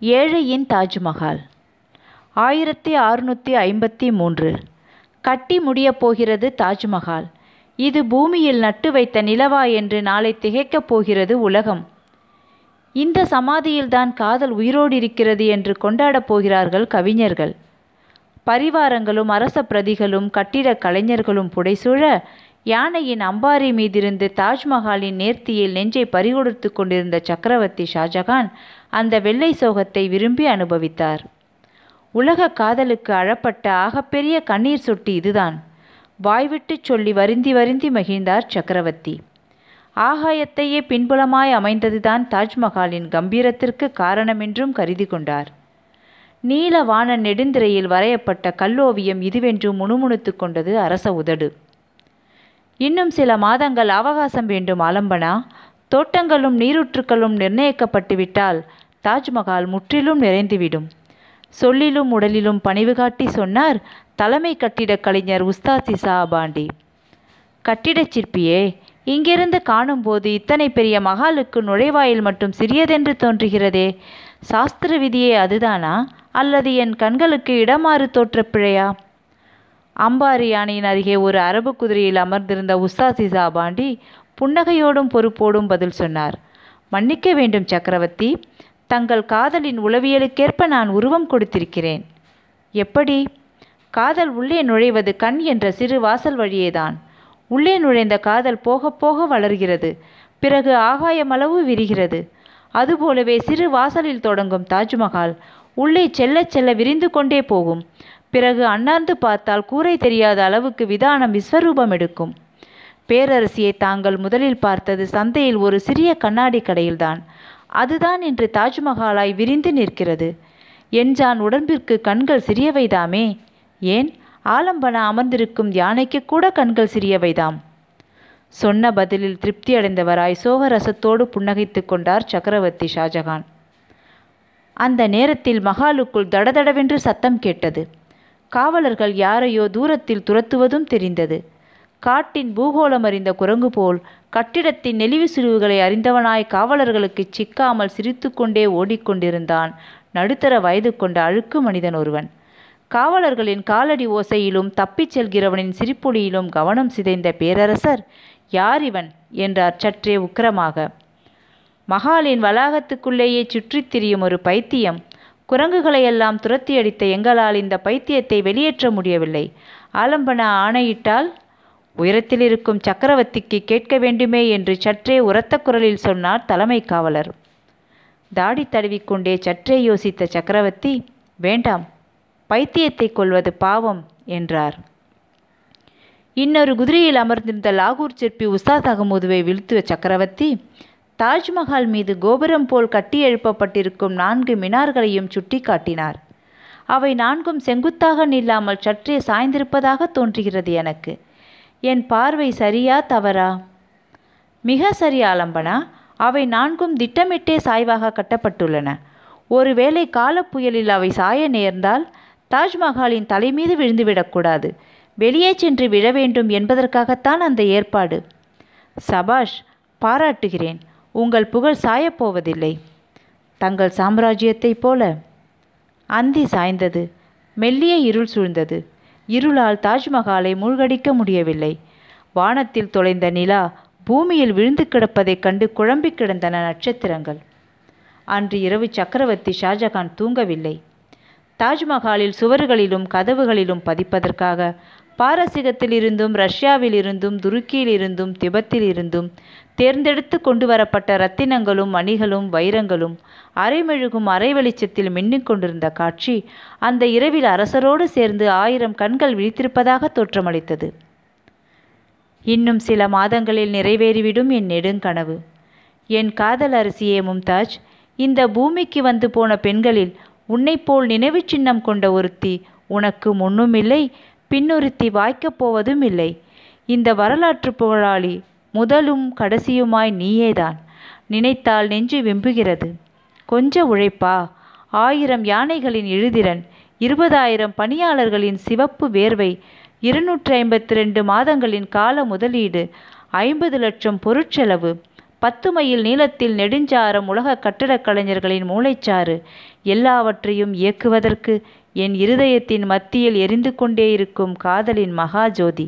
ஏழையின் தாஜ்மஹால். ஆயிரத்தி அறுநூற்றி ஐம்பத்தி மூன்று. கட்டி முடியப் போகிறது தாஜ்மஹால். இது பூமியில் நட்டு வைத்த நிலவா என்று நாளை திகைக்கப் போகிறது உலகம். இந்த சமாதியில்தான் காதல் உயிரோடு இருக்கிறது என்று கொண்டாடப் போகிறார்கள் கவிஞர்கள். பரிவாரங்களும் அரச பிரதிகளும் கட்டிடக் கலைஞர்களும் புடைசூழ யானையின் அம்பாரி மீதிருந்து தாஜ்மஹாலின் நேர்த்தியில் நெஞ்சை பறிகொடுத்து கொண்டிருந்த சக்கரவர்த்தி ஷாஜகான் அந்த வெள்ளை சோகத்தை விரும்பி அனுபவித்தார். உலக காதலுக்கு அழப்பட்ட ஆகப்பெரிய கண்ணீர் சொட்டு இதுதான். வாய்விட்டு சொல்லி வருந்தி வருந்தி மகிழ்ந்தார் சக்கரவர்த்தி. ஆகாயத்தையே பின்புலமாய் அமைந்ததுதான் தாஜ்மஹாலின் கம்பீரத்திற்கு காரணமென்றும் கருதி கொண்டார். நீல வான நெடுந்திரையில் வரையப்பட்ட கல்லோவியம் இதுவென்று முணுமுணுத்து கொண்டது அரச உதடு. இன்னும் சில மாதங்கள் அவகாசம் வேண்டும் ஆலம்பனா? தோட்டங்களும் நீரூற்றுக்களும் நிர்ணயிக்கப்பட்டுவிட்டால் தாஜ்மஹால் முற்றிலும் நிறைந்துவிடும். சொல்லிலும் உடலிலும் பணிவு காட்டி சொன்னார் தலைமை கட்டிடக் கலைஞர் உஸ்தாத் இசா பாண்டி கட்டிடச் சிற்பியே இங்கிருந்து காணும்போது இத்தனை பெரிய மகாலுக்கு நுழைவாயில் மட்டும் சிறியதென்று தோன்றுகிறதே. சாஸ்திர விதியே அதுதானா? அல்லது என் கண்களுக்கு இடமாறு தோற்ற பிழையா? அம்பாரி யானையின் அருகே ஒரு அரபு குதிரையில் அமர்ந்திருந்த உஸ்தாசிசா பாண்டி புன்னகையோடும் பொறுப்போடும் பதில் சொன்னார். மன்னிக்க வேண்டும் சக்கரவர்த்தி. தங்கள் காதலின் உளவியலுக்கேற்ப நான் உருவம் கொடுத்திருக்கிறேன். எப்படி? காதல் உள்ளே நுழைவது கண் என்ற சிறு வாசல் வழியேதான். உள்ளே நுழைந்த காதல் போக போக வளர்கிறது. பிறகு ஆகாயமளவு விரிகிறது. அதுபோலவே சிறு வாசலில் தொடங்கும் தாஜ்மஹால் உள்ளே செல்ல செல்ல விரிந்து கொண்டே போகும். பிறகு அண்ணாந்து பார்த்தால் கூரை தெரியாத அளவுக்கு விதானம் விஸ்வரூபம் எடுக்கும். பேரரசியை தாங்கள் முதலில் பார்த்தது சந்தையில் ஒரு சிறிய கண்ணாடி கடையில்தான். அதுதான் இன்று தாஜ்மஹாலாய் விரிந்து நிற்கிறது. என்ஜான் உடம்பிற்கு கண்கள் சிறியவைதாமே? ஏன்? ஆலம்பன அமர்ந்திருக்கும் யானைக்கு கூட கண்கள் சிறியவைதாம். சொன்ன பதிலில் திருப்தி அடைந்தவராய் சோகரசத்தோடு புன்னகைத்து கொண்டார் சக்கரவர்த்தி ஷாஜகான். அந்த நேரத்தில் மகாலுக்குள் தடதடவென்று சத்தம் கேட்டது. காவலர்கள் யாரையோ தூரத்தில் துரத்துவதும் தெரிந்தது. காட்டின் பூகோளம் அறிந்த குரங்கு போல் கட்டிடத்தின் நெளிவு சுழிவுகளை அறிந்தவனாய் காவலர்களுக்கு சிக்காமல் சிரித்துக்கொண்டே ஓடிக்கொண்டிருந்தான் நடுத்தர வயது கொண்ட அழுக்கு மனிதன் ஒருவன். காவலர்களின் காலடி ஓசையிலும் தப்பிச் செல்கிறவனின் சிரிப்பொலியிலும் கவனம் சிதைந்த பேரரசர் யார் இவன்? என்றார் சற்றே உக்கிரமாக. மகாலின் வளாகத்துக்குள்ளேயே சுற்றித் திரியும் ஒரு பைத்தியம் குரங்குகளையெல்லாம் துரத்தி அடித்த எங்களால் இந்த பைத்தியத்தை வெளியேற்ற முடியவில்லை. ஆலம்பனா ஆணையிட்டால் உயரத்தில் இருக்கும் சக்கரவர்த்திக்கு கேட்க வேண்டுமே என்று சற்றே உரத்த குரலில் சொன்னார் தலைமை காவலர். தாடி தடவிக்கொண்டே சற்றே யோசித்த சக்கரவர்த்தி வேண்டாம் பைத்தியத்தை கொள்வது பாவம் என்றார். இன்னொரு குதிரையில் அமர்ந்திருந்த லாகூர் சிற்பி உஸ்தாத் அகமதுவை வீழ்த்துவ சக்கரவர்த்தி தாஜ்மஹால் மீது கோபுரம் போல் கட்டி எழுப்பப்பட்டிருக்கும் நான்கு மினார்களையும் சுட்டி காட்டினார் அவை நான்கும் செங்குத்தாக நில்லாமல் சற்றே சாய்ந்திருப்பதாக தோன்றுகிறது எனக்கு. என் பார்வை சரியா தவறா? மிக சரி ஆலம்பனா அவை நான்கும் திட்டமிட்டே சாய்வாக கட்டப்பட்டுள்ளன. ஒருவேளை காலப்புயலில் அவை சாய நேர்ந்தால் தாஜ்மஹாலின் தலைமீது விழுந்துவிடக்கூடாது வெளியே சென்று விழ வேண்டும் என்பதற்காகத்தான் அந்த ஏற்பாடு. சபாஷ் பாராட்டுகிறேன். உங்கள் புகழ் சாயப்போவதில்லை. தங்கள் சாம்ராஜ்யத்தைப் போல. அந்தி சாய்ந்தது. மெல்லிய இருள் சூழ்ந்தது. இருளால் தாஜ்மஹாலை மூழ்கடிக்க முடியவில்லை. வானத்தில் தொலைந்த நிலா பூமியில் விழுந்து கிடப்பதைக் கண்டு குழம்பி கிடந்தன நட்சத்திரங்கள். அன்று இரவு சக்கரவர்த்தி ஷாஜகான் தூங்கவில்லை. தாஜ்மஹாலில் சுவர்களிலும் கதவுகளிலும் பதிப்பதற்காக பாரசீகத்தில் இருந்தும் ரஷ்யாவில் இருந்தும் துருக்கியில் இருந்தும் திபத்தில் இருந்தும் தேர்ந்தெடுத்து கொண்டு வரப்பட்ட ரத்தினங்களும் மணிகளும் வைரங்களும் அரைமெழுகும் அரை வெளிச்சத்தில் மின்னிக் கொண்டிருந்த காட்சி அந்த இரவில் அரசரோடு சேர்ந்து ஆயிரம் கண்கள் விழித்திருப்பதாக தோற்றமளித்தது. இன்னும் சில மாதங்களில் நிறைவேறிவிடும் என் நெடுங்கனவு. என் காதல் அரசியே மும்தாஜ் இந்த பூமிக்கு வந்து போன பெண்களில் உன்னைப் போல் நினைவு சின்னம் கொண்ட ஒருத்தி உனக்கு முன்னும் பின்னுறுத்தி வாய்க்கப் போவதும் இல்லை. இந்த வரலாற்று புகழாளி முதலும் கடைசியுமாய் நீயேதான். நினைத்தால் நெஞ்சு வெம்புகிறது. கொஞ்ச உழைப்பா? ஆயிரம் யானைகளின் இழுதிறன் இருபதாயிரம் பணியாளர்களின் சிவப்பு வேர்வை இருநூற்றி ஐம்பத்தி ரெண்டு மாதங்களின் கால முதலீடு ஐம்பது லட்சம் பொருட்செலவு பத்து மைல் நீளத்தில் நெடுஞ்சாரம் உலக கட்டடக் கலைஞர்களின் மூளைச்சாறு எல்லாவற்றையும் இயக்குவதற்கு என் இருதயத்தின் மத்தியில் எரிந்து கொண்டே இருக்கும் காதலின் மகாஜோதி.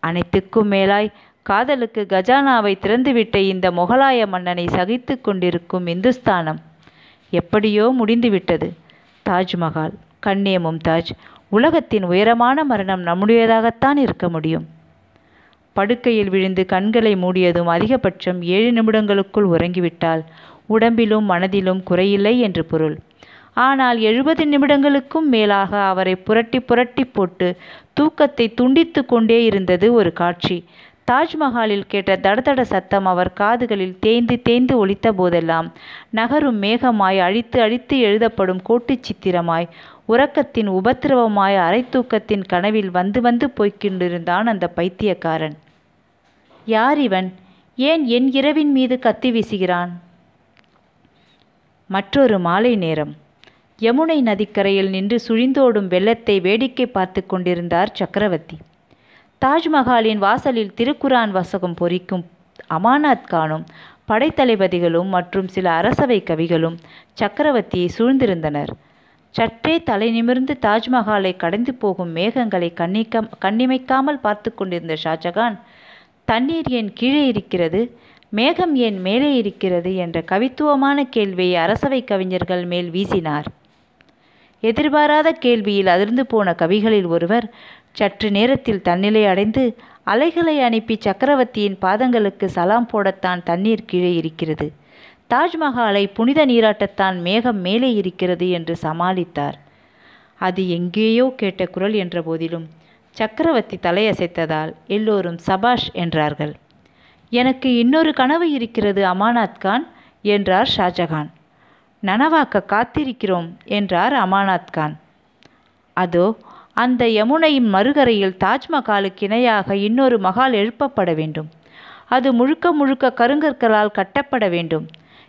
அனைத்துக்கும் மேலாய் காதலுக்கு கஜானாவை திறந்துவிட்ட இந்த முகலாய மன்னனை சகித்து கொண்டிருக்கும் இந்துஸ்தானம் எப்படியோ முடிந்துவிட்டது. தாஜ்மஹால் கண்ணே மும்தாஜ் உலகத்தின் உயரமான மரணம் நம்முடையதாகத்தான் இருக்க முடியும். படுக்கையில் விழுந்து கண்களை மூடியதும் அதிகபட்சம் ஏழு நிமிடங்களுக்குள் உறங்கிவிட்டால் உடம்பிலும் மனதிலும் குறையில்லை என்று பொருள். ஆனால் எழுபது நிமிடங்களுக்கும் மேலாக அவரை புரட்டி புரட்டி போட்டு தூக்கத்தை துண்டித்து கொண்டே இருந்தது ஒரு காட்சி. தாஜ்மஹாலில் கேட்ட தடதட சத்தம் அவர் காதுகளில் தேய்ந்து தேய்ந்து ஒலித்த போதெல்லாம் நகரும் மேகமாய் அழித்து அழித்து எழுதப்படும் கோட்டுச் சித்திரமாய் உறக்கத்தின் உபத்திரவமாய் அரைத்தூக்கத்தின் கனவில் வந்து வந்து போய்க்கொண்டிருந்தான் அந்த பைத்தியக்காரன். யார் இவன்? ஏன் என் இரவின் மீது கத்தி வீசுகிறான்? மற்றொரு மாலை நேரம். யமுனை நதிக்கரையில் நின்று சுழிந்தோடும் வெள்ளத்தை வேடிக்கை பார்த்து கொண்டிருந்தார் சக்கரவர்த்தி. தாஜ்மஹாலின் வாசலில் திருக்குரான் வசகம் பொறிக்கும் அமானாத் கானும் படைத்தளபதிகளும் மற்றும் சில அரசவை கவிகளும் சக்கரவர்த்தியை சூழ்ந்திருந்தனர். சற்றே தலை நிமிர்ந்து தாஜ்மஹாலை கடந்து போகும் மேகங்களை கண்ணிக்க கண்ணிமைக்காமல் பார்த்து கொண்டிருந்த ஷாஜகான் தண்ணீர் ஏன் கீழே இருக்கிறது? மேகம் ஏன் மேலே இருக்கிறது? என்ற கவித்துவமான கேள்வியை அரசவை கவிஞர்கள் மேல் வீசினார். எதிர்பாராத கேள்வியில் அதிர்ந்து போன கவிகளில் ஒருவர் சற்று நேரத்தில் தன்னிலை அடைந்து அலைகளை அனுப்பி சக்கரவர்த்தியின் பாதங்களுக்கு சலாம் போடத்தான் தண்ணீர் கீழே இருக்கிறது. தாஜ்மஹாலை புனித நீராட்டத்தான் மேகம் மேலே இருக்கிறது என்று சமாளித்தார். அது எங்கேயோ கேட்ட குரல் என்ற போதிலும் சக்கரவர்த்தி தலையசைத்ததால் எல்லோரும் சபாஷ் என்றார்கள். எனக்கு இன்னொரு கனவு இருக்கிறது அமானாத் கான் என்றார் ஷாஜகான். நனவாக்க காத்திருக்கிறோம் என்றார் அமானாத் கான் அதோ அந்த யமுனையின் மறுகரையில் தாஜ்மஹாலுக்கு இணையாக இன்னொரு மகால் எழுப்பப்பட வேண்டும். அது முழுக்க முழுக்க கருங்கற்களால் கட்டப்பட வேண்டும்.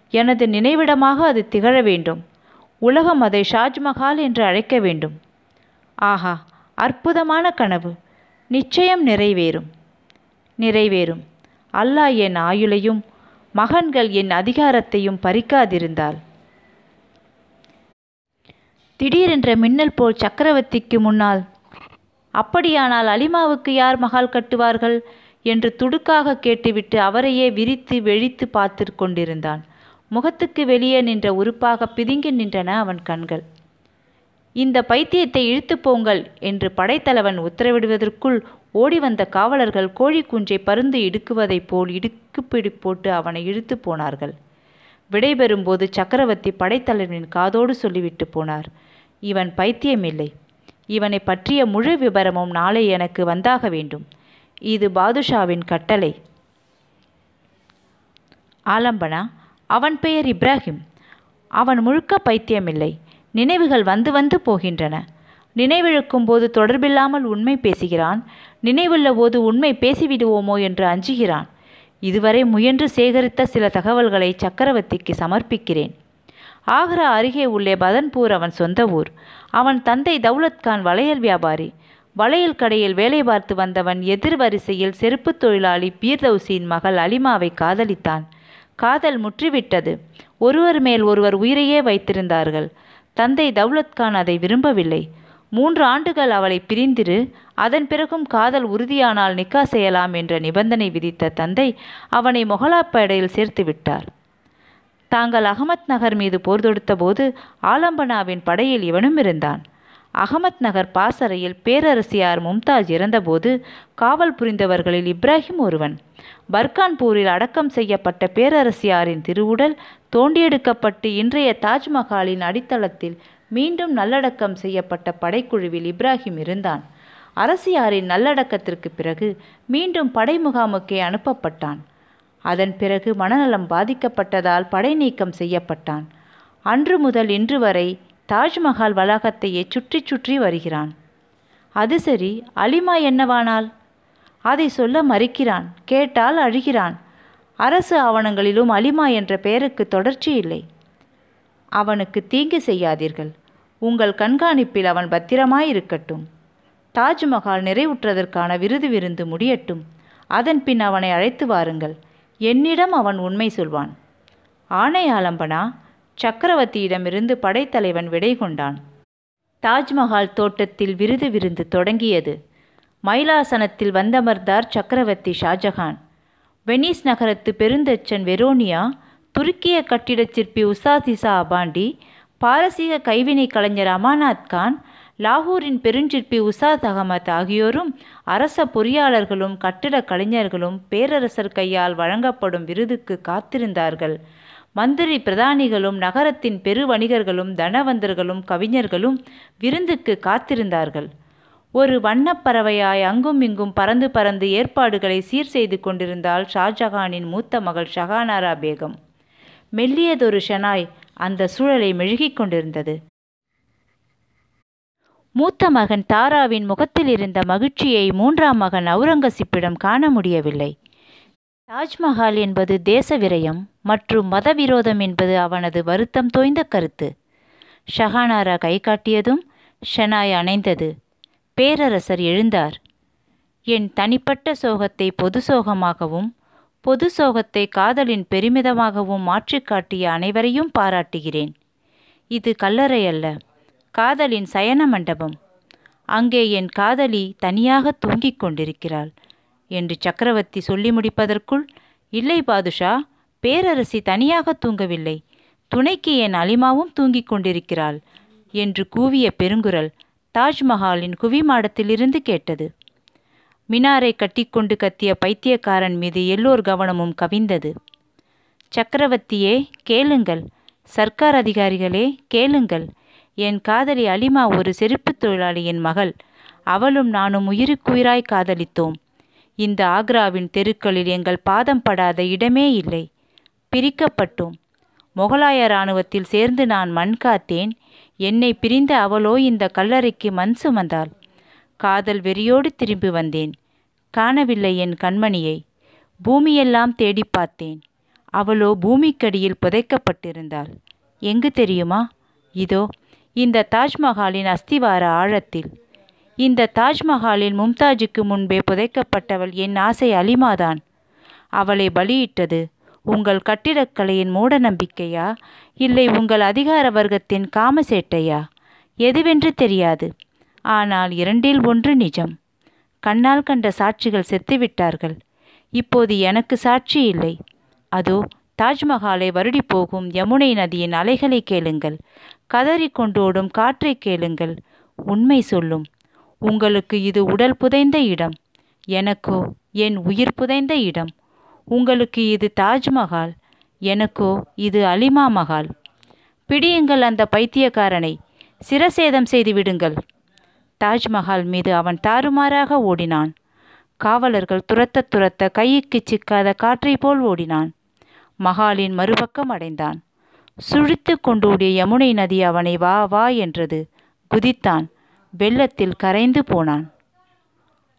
எனது நினைவிடமாக அது திகழ வேண்டும். உலகம் அதை ஷாஜ்மஹால் என்று அழைக்க வேண்டும். ஆஹா அற்புதமான கனவு. நிச்சயம் நிறைவேறும். நிறைவேறும். அல்லாஹ் என் ஆயுளையும் மகன்கள் என் அதிகாரத்தையும் பறிக்காதிருந்தால். திடீரென்ற மின்னல் போல் சக்கரவர்த்திக்கு முன்னால் அப்படியானால் அலிமாவுக்கு யார் மகால் கட்டுவார்கள்? என்று துடுக்காக கேட்டுவிட்டு அவரையே விரித்து வெழித்து பார்த்து கொண்டிருந்தான். முகத்துக்கு வெளியே நின்ற உறுப்பாக பிதுங்கி நின்றன அவன் கண்கள். இந்த பைத்தியத்தை இழுத்து போங்கள் என்று படைத்தலைவன் உத்தரவிடுவதற்குள் ஓடி வந்த காவலர்கள் கோழி குஞ்சை பருந்து இடுக்குவதைப் போல் இடுக்குப்பிடி போட்டு அவனை இழுத்து போனார்கள். விடைபெறும்போது சக்கரவர்த்தி படைத்தலைவனின் காதோடு சொல்லிவிட்டு போனார். இவன் பைத்தியமில்லை. இவனை பற்றிய முழு விபரமும் நாளை எனக்கு வந்தாக வேண்டும். இது பாதுஷாவின் கட்டளை. ஆலம்பனா அவன் பெயர் இப்ராஹிம். அவன் முழுக்க பைத்தியமில்லை. நினைவுகள் வந்து வந்து போகின்றன. நினைவிழுக்கும் போது தொடர்பில்லாமல் உண்மை பேசுகிறான். நினைவுள்ள போது உண்மை பேசிவிடுவோமோ என்று அஞ்சுகிறான். இதுவரை முயன்று சேகரித்த சில தகவல்களை சக்கரவர்த்திக்கு சமர்ப்பிக்கிறேன். ஆக்ரா அருகே உள்ளே பதன்பூர் அவன் சொந்த ஊர். அவன் தந்தை தௌலத்கான் வளையல் வியாபாரி. வளையல் கடையில் வேலை பார்த்து வந்தவன் எதிர் வரிசையில் செருப்புத் தொழிலாளி பீர்தௌசியின் மகள் அலிமாவை காதலித்தான். காதல் முற்றிவிட்டது. ஒருவர் மேல் ஒருவர் உயிரையே வைத்திருந்தார்கள். தந்தை தௌலத்கான் அதை விரும்பவில்லை. மூன்று ஆண்டுகள் அவளை பிரிந்திரு அதன் பிறகும் காதல் உறுதியானால் நிக்கா செய்யலாம் என்ற நிபந்தனை விதித்த தந்தை அவனை மொகலாப்பேடையில் சேர்த்து விட்டார். தாங்கள் அகமத் நகர் மீது போர் தொடுத்தபோது ஆலம்பனாவின் படையில் இவனும் இருந்தான். அகமத் நகர் பாசறையில் பேரரசியார் மும்தாஜ் இறந்தபோது காவல் புரிந்தவர்களில் இப்ராஹிம் ஒருவன். பர்கான்பூரில் அடக்கம் செய்யப்பட்ட பேரரசியாரின் திருவுடல் தோண்டியெடுக்கப்பட்டு இன்றைய தாஜ்மஹாலின் அடித்தளத்தில் மீண்டும் நல்லடக்கம் செய்யப்பட்ட படைக்குழுவில் இப்ராஹிம் இருந்தான். அரசியாரின் நல்லடக்கத்திற்கு பிறகு மீண்டும் படை முகாமுக்கே அனுப்பப்பட்டான். அதன் பிறகு மனநலம் பாதிக்கப்பட்டதால் படை நீக்கம் செய்யப்பட்டான். அன்று முதல் இன்று வரை தாஜ்மஹால் வளாகத்தையே சுற்றி சுற்றி வருகிறான். அது சரி அலிமா என்னவானால் அதை சொல்ல மறுக்கிறான் கேட்டால் அழுகிறான். அரசு ஆவணங்களிலும் அலிமா என்ற பெயருக்கு தொடர்ச்சி இல்லை. அவனுக்கு தீங்கு செய்யாதீர்கள். உங்கள் கண்காணிப்பில் அவன் பத்திரமாயிருக்கட்டும். தாஜ்மஹால் நிறைவுற்றதற்கான விருது விருந்து முடியட்டும். அதன் பின் அவனை அழைத்து வாருங்கள். என்னிடம் அவன் உண்மை சொல்வான். ஆணை ஆலம்பனா சக்கரவர்த்தியிடமிருந்து படைத்தலைவன் விடை கொண்டான். தாஜ்மஹால் தோட்டத்தில் விருது விருந்து தொடங்கியது. மயிலாசனத்தில் வந்தமர்ந்தார் சக்கரவர்த்தி ஷாஜஹான். வெனிஸ் நகரத்து பெருந்தச்சன் வெரோனியா துருக்கிய கட்டிடச் சிற்பி உசாதிசா அபாண்டி பாரசீக கைவினை கலைஞர் அமானாத் கான் லாகூரின் பெருஞ்சிற்பி உசாத் அகமத் ஆகியோரும் அரச பொறியாளர்களும் கட்டிடக் கலைஞர்களும் பேரரசர் கையால் வழங்கப்படும் விருதுக்கு காத்திருந்தார்கள். மந்திரி பிரதானிகளும் நகரத்தின் பெரு வணிகர்களும் தனவந்தர்களும் கவிஞர்களும் விருந்துக்கு காத்திருந்தார்கள். ஒரு வண்ணப்பறவையாய் அங்கும் இங்கும் பறந்து பறந்து ஏற்பாடுகளை சீர் செய்து கொண்டிருந்தாள் ஷாஜஹானின் மூத்த மகள் ஷஹானாரா பேகம். மெல்லியதொரு ஷனாய் அந்த சூழலை மெழுகிக் கொண்டிருந்தது. மூத்த மகன் தாராவின் முகத்தில் இருந்த மகிழ்ச்சியை மூன்றாம் மகன் அவுரங்கசீப்பிடம் காண முடியவில்லை. தாஜ்மஹால் என்பது தேச விரயம் மற்றும் மதவிரோதம் என்பது அவனது வருத்தம் தோய்ந்த கருத்து. ஷஹானாரா கை காட்டியதும் ஷனாய் அணைந்தது. பேரரசர் எழுந்தார். என் தனிப்பட்ட சோகத்தை பொது சோகமாகவும் பொது சோகத்தை காதலின் பெருமிதமாகவும் மாற்றி காட்டிய அனைவரையும் பாராட்டுகிறேன். இது கல்லறை அல்ல. காதலின் சயன மண்டபம். அங்கே என் காதலி தனியாக தூங்கிக் கொண்டிருக்கிறாள். என்று சக்கரவர்த்தி சொல்லி முடிப்பதற்குள் இல்லை பாதுஷா பேரரசி தனியாக தூங்கவில்லை. துணைக்கு என் அலிமாவும் தூங்கிக் கொண்டிருக்கிறாள் என்று கூவிய பெருங்குரல் தாஜ்மஹாலின் குவிமாடத்திலிருந்து கேட்டது. மினாரை கட்டிக்கொண்டு கத்திய பைத்தியக்காரன் மீது எல்லோர் கவனமும் கவிந்தது. சக்கரவர்த்தியே கேளுங்கள். சர்க்கார் அதிகாரிகளே கேளுங்கள். என் காதலி அலிமா ஒரு செருப்புத் தொழிலாளியின் மகள். அவளும் நானும் உயிருக்குயிராய் காதலித்தோம். இந்த ஆக்ராவின் தெருக்களில் எங்கள் பாதம் படாத இடமே இல்லை. பிரிக்கப்பட்டோம். முகலாய இராணுவத்தில் சேர்ந்து நான் மண் காத்தேன். என்னை பிரிந்த அவளோ இந்த கல்லறைக்கு மண் சுமந்தாள். காதல் வெறியோடு திரும்பி வந்தேன். காணவில்லை என் கண்மணியை. பூமியெல்லாம் தேடி பார்த்தேன். அவளோ பூமிக்கடியில் புதைக்கப்பட்டிருந்தாள். எங்கு தெரியுமா? இதோ இந்த தாஜ்மஹாலின் அஸ்திவார ஆழத்தில். இந்த தாஜ்மஹாலில் மும்தாஜுக்கு முன்பே புதைக்கப்பட்டவள் என் ஆசை அலிமாதான். அவளை பலியிட்டது உங்கள் கட்டிடக்கலையின் மூட நம்பிக்கையா இல்லை உங்கள் அதிகார வர்க்கத்தின் காமசேட்டையா? எதுவென்று தெரியாது. ஆனால் இரண்டில் ஒன்று நிஜம். கண்ணால் கண்ட சாட்சிகள் செத்துவிட்டார்கள். இப்போது எனக்கு சாட்சி இல்லை. அதோ தாஜ்மஹாலை வருடி போகும் யமுனை நதியின் அலைகளை கேளுங்கள். கதறிக்கொண்டோடும் காற்றை கேளுங்கள். உண்மை சொல்லும். உங்களுக்கு இது உடல் புதைந்த இடம். எனக்கோ என் உயிர் புதைந்த இடம். உங்களுக்கு இது தாஜ்மஹால். எனக்கோ இது அலிமா மஹால். பிடியுங்கள் அந்த பைத்தியக்காரனை. சிரசேதம் செய்து விடுங்கள். தாஜ்மஹால் மீது அவன் தாறுமாறாக ஓடினான். காவலர்கள் துரத்த துரத்த கைக்கு சிக்காத காற்றை போல் ஓடினான். மகாலின் மறுபக்கம் அடைந்தான். சுழித்து கொண்டோடிய யமுனை நதி அவனை வா வா என்றது. குதித்தான். வெள்ளத்தில் கரைந்து போனான்.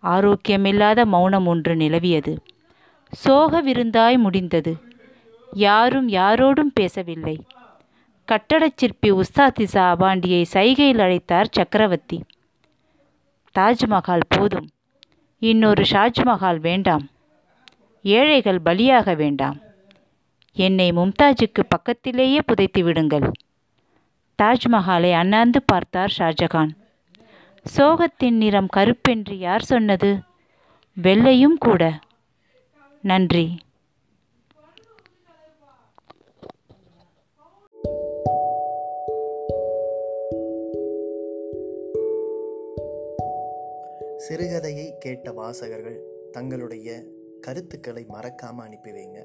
ஆரோக்கியமில்லாத மௌனம் ஒன்று நிலவியது. சோக விருந்தாய் முடிந்தது. யாரும் யாரோடும் பேசவில்லை. கட்டடச் சிற்பி உஸ்தாதிசா அபாண்டியை சைகையில் அழைத்தார் சக்கரவர்த்தி. தாஜ்மஹால் போதும். இன்னொரு ஷாஜ்மஹால் வேண்டாம். ஏழைகள் பலியாக வேண்டாம். என்னை மும்தாஜுக்கு பக்கத்திலேயே புதைத்து விடுங்கள். தாஜ்மஹாலை அண்ணாந்து பார்த்தார் ஷாஜகான். சோகத்தின் நிறம் கருப்பென்று யார் சொன்னது? வெள்ளையும் கூட. நன்றி. சிறுகதையை கேட்ட வாசகர்கள் தங்களுடைய கருத்துக்களை மறக்காமல் அனுப்பி வைங்க.